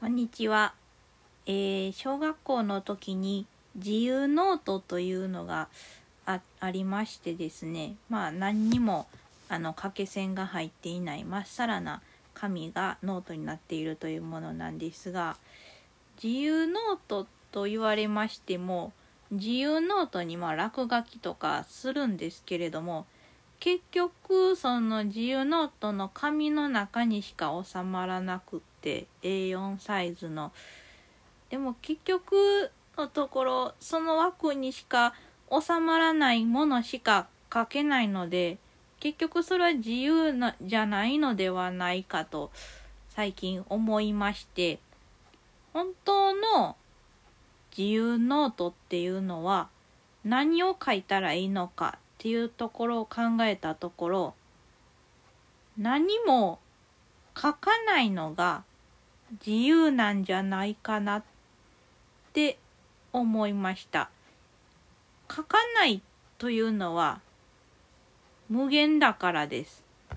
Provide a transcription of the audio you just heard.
こんにちは。えー小学校の時に自由ノートというのがありましてですね、まあ何にもあの罫線が入っていないまっさらな紙がノートになっているというものなんですが、自由ノートと言われましても、自由ノートにま落書きとかするんですけれども、結局その自由ノートの紙の中にしか収まらなくって A4 サイズの。でも結局のところその枠にしか収まらないものしか書けないので結局それは自由なじゃないのではないかと最近思いまして本当の自由ノートっていうのは何を書いたらいいのかっていうところを考えたところ何も書かないのが自由なんじゃないかなって思いました。書かないというのは無限だからです。